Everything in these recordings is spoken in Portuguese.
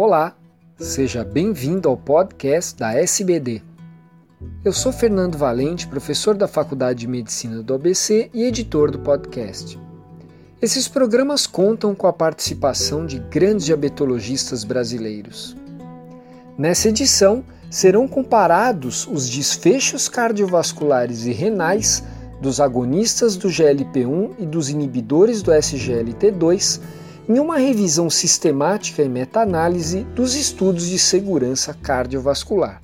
Olá, seja bem-vindo ao podcast da SBD. Eu sou Fernando Valente, professor da Faculdade de Medicina do ABC e editor do podcast. Esses programas contam com a participação de grandes diabetologistas brasileiros. Nessa edição, serão comparados os desfechos cardiovasculares e renais dos agonistas do GLP-1 e dos inibidores do SGLT2 em uma revisão sistemática e meta-análise dos estudos de segurança cardiovascular.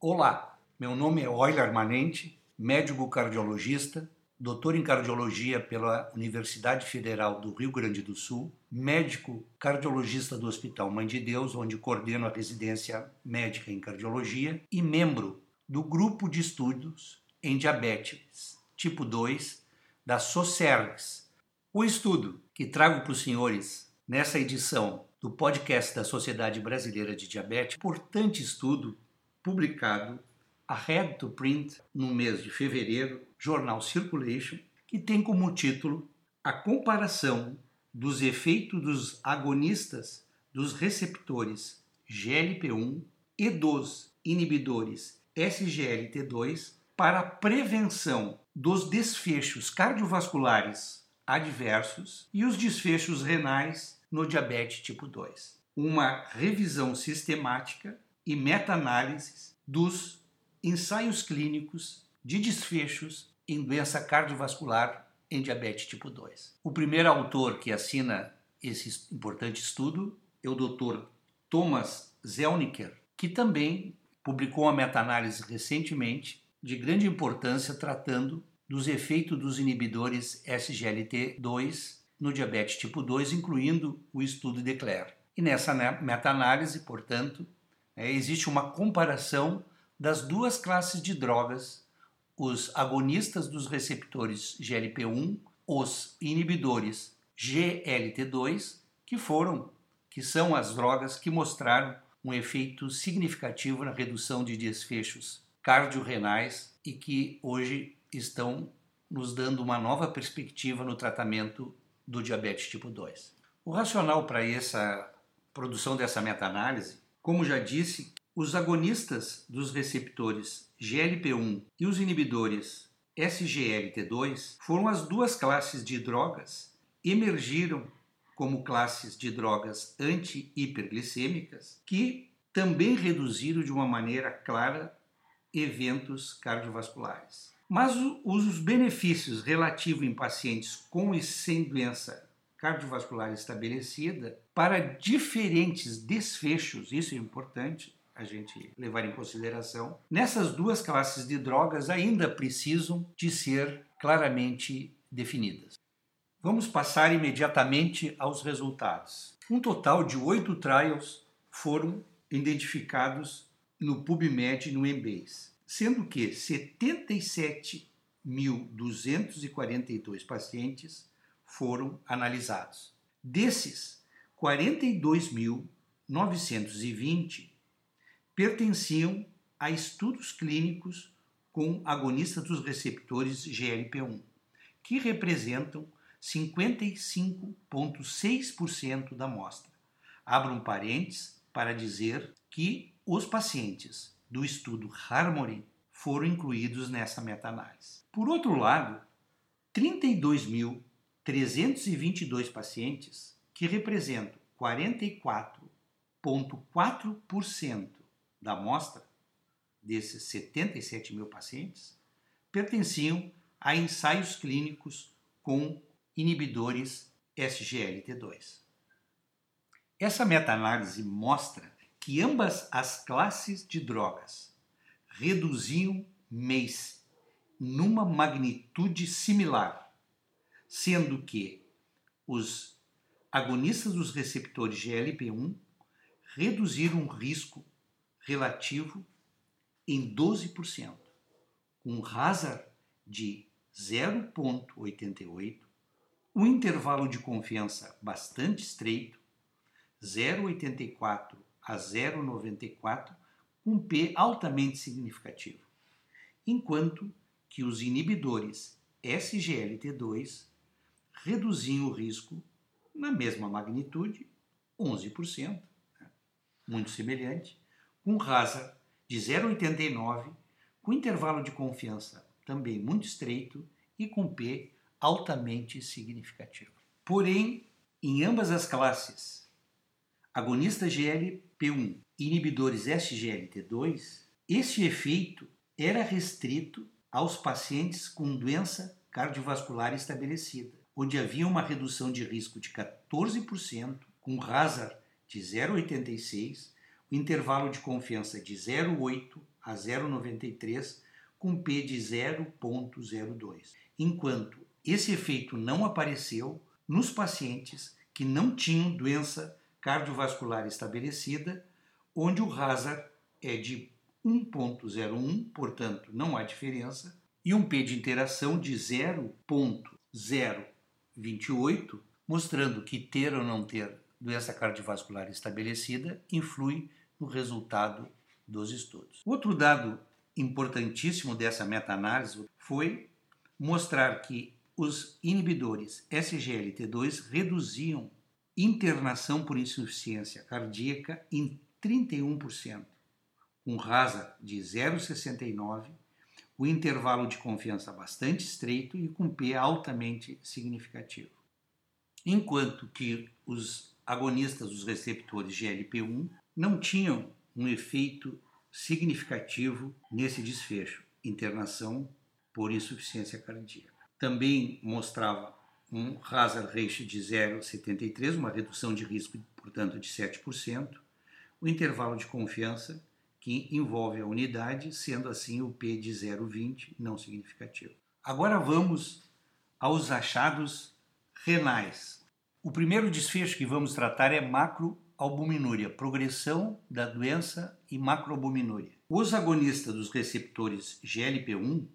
Olá, meu nome é Euler Manente, médico cardiologista, doutor em cardiologia pela Universidade Federal do Rio Grande do Sul, médico cardiologista do Hospital Mãe de Deus, onde coordeno a residência médica em cardiologia, e membro do grupo de estudos em diabetes tipo 2 da SOCERGS, o estudo que trago para os senhores nessa edição do podcast da Sociedade Brasileira de Diabetes, importante estudo publicado a Head to Print no mês de fevereiro, jornal Circulation, que tem como título A comparação dos efeitos dos agonistas dos receptores GLP-1 e dos inibidores SGLT2 para a prevenção dos desfechos cardiovasculares adversos e os desfechos renais no diabetes tipo 2. Uma revisão sistemática e meta-análise dos ensaios clínicos de desfechos em doença cardiovascular em diabetes tipo 2. O primeiro autor que assina esse importante estudo é o Dr. Thomas Zelniker, que também publicou uma meta-análise recentemente de grande importância tratando dos efeitos dos inibidores SGLT2 no diabetes tipo 2, incluindo o estudo de Clare. E nessa meta-análise, portanto, é, existe uma comparação das duas classes de drogas, os agonistas dos receptores GLP-1, os inibidores GLT2, que foram, que são as drogas que mostraram um efeito significativo na redução de desfechos cardiorrenais e que hoje estão nos dando uma nova perspectiva no tratamento do diabetes tipo 2. O racional para essa produção dessa meta-análise, como já disse, os agonistas dos receptores GLP-1 e os inibidores SGLT2 foram as duas classes de drogas emergiram como classes de drogas anti-hiperglicêmicas que também reduziram de uma maneira clara eventos cardiovasculares. Mas os benefícios relativos em pacientes com e sem doença cardiovascular estabelecida para diferentes desfechos, isso é importante a gente levar em consideração. Nessas duas classes de drogas ainda precisam de ser claramente definidas. Vamos passar imediatamente aos resultados. Um total de oito trials foram identificados no PubMed e no Embase sendo que 77.242 pacientes foram analisados. Desses, 42.920 pertenciam a estudos clínicos com agonistas dos receptores GLP-1, que representam 55,6% da amostra. Abro um parênteses para dizer que os pacientes do estudo Harmony foram incluídos nessa meta-análise. Por outro lado, 32.322 pacientes, que representam 44,4% da amostra desses 77 mil pacientes, pertenciam a ensaios clínicos com inibidores SGLT2. Essa meta-análise mostra que ambas as classes de drogas reduziam mês numa magnitude similar, sendo que os agonistas dos receptores GLP-1 reduziram o risco relativo em 12%, com um hazard de 0,88, um intervalo de confiança bastante estreito, 0,84 a 0,94, um P altamente significativo, enquanto que os inibidores SGLT2 reduziam o risco na mesma magnitude 11%, né? muito semelhante, com Hazard de 0,89, com intervalo de confiança também muito estreito e com P altamente significativo. Porém, em ambas as classes, agonistas GLP1 inibidores SGLT2, esse efeito era restrito aos pacientes com doença cardiovascular estabelecida, onde havia uma redução de risco de 14%, com Hazard de 0,86, o intervalo de confiança de 0,8 a 0,93, com P de 0,02, enquanto esse efeito não apareceu nos pacientes que não tinham doença cardiovascular estabelecida, onde o Hazard é de 1.01, portanto não há diferença, e um P de interação de 0.028, mostrando que ter ou não ter doença cardiovascular estabelecida influi no resultado dos estudos. Outro dado importantíssimo dessa meta-análise foi mostrar que os inibidores SGLT2 reduziam internação por insuficiência cardíaca em 31%, com rasa de 0,69, o intervalo de confiança bastante estreito e com P altamente significativo. Enquanto que os agonistas dos receptores GLP-1 não tinham um efeito significativo nesse desfecho, internação por insuficiência cardíaca. Também mostrava um hazard ratio de 0,73, uma redução de risco, portanto, de 7%, o intervalo de confiança que envolve a unidade, sendo assim o P de 0,20 não significativo. Agora vamos aos achados renais. O primeiro desfecho que vamos tratar é macroalbuminúria, progressão da doença e macroalbuminúria. Os agonistas dos receptores GLP-1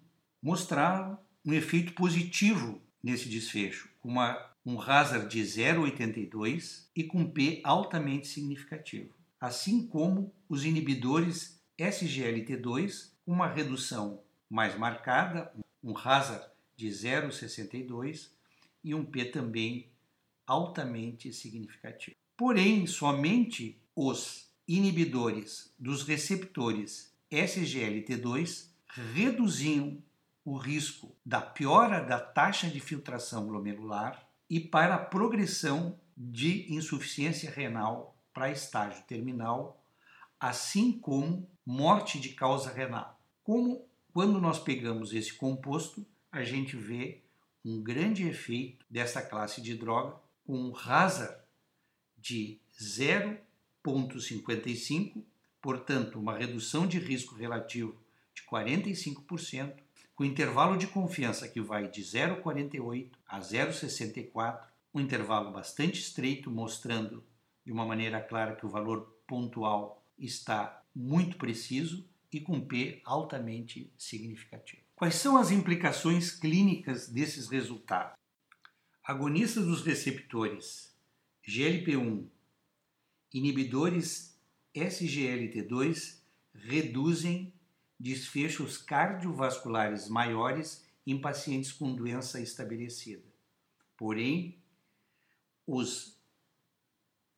mostraram um efeito positivo nesse desfecho, com uma, um hazard de 0,82 e com P altamente significativo assim como os inibidores SGLT2, com uma redução mais marcada, um hazard de 0,62 e um P também altamente significativo. Porém, somente os inibidores dos receptores SGLT2 reduziam o risco da piora da taxa de filtração glomerular e para a progressão de insuficiência renal para estágio terminal, assim como morte de causa renal. Como quando nós pegamos esse composto, a gente vê um grande efeito dessa classe de droga com um hazard de 0,55, portanto, uma redução de risco relativo de 45%, com intervalo de confiança que vai de 0,48 a 0,64, um intervalo bastante estreito, mostrando de uma maneira clara que o valor pontual está muito preciso e com P altamente significativo. Quais são as implicações clínicas desses resultados? Agonistas dos receptores GLP-1, inibidores SGLT2 reduzem desfechos cardiovasculares maiores em pacientes com doença estabelecida. Porém, os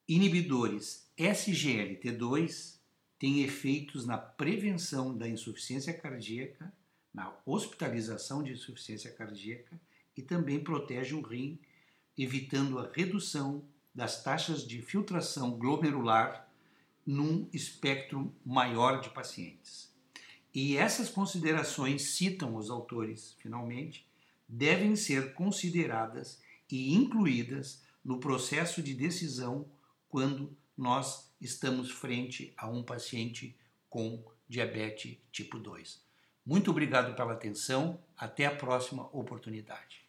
Inibidores SGLT2 têm efeitos na prevenção da insuficiência cardíaca, na hospitalização de insuficiência cardíaca e também protege o rim, evitando a redução das taxas de filtração glomerular num espectro maior de pacientes. E essas considerações, citam os autores, finalmente, devem ser consideradas e incluídas no processo de decisão quando nós estamos frente a um paciente com diabetes tipo 2. Muito obrigado pela atenção, até a próxima oportunidade.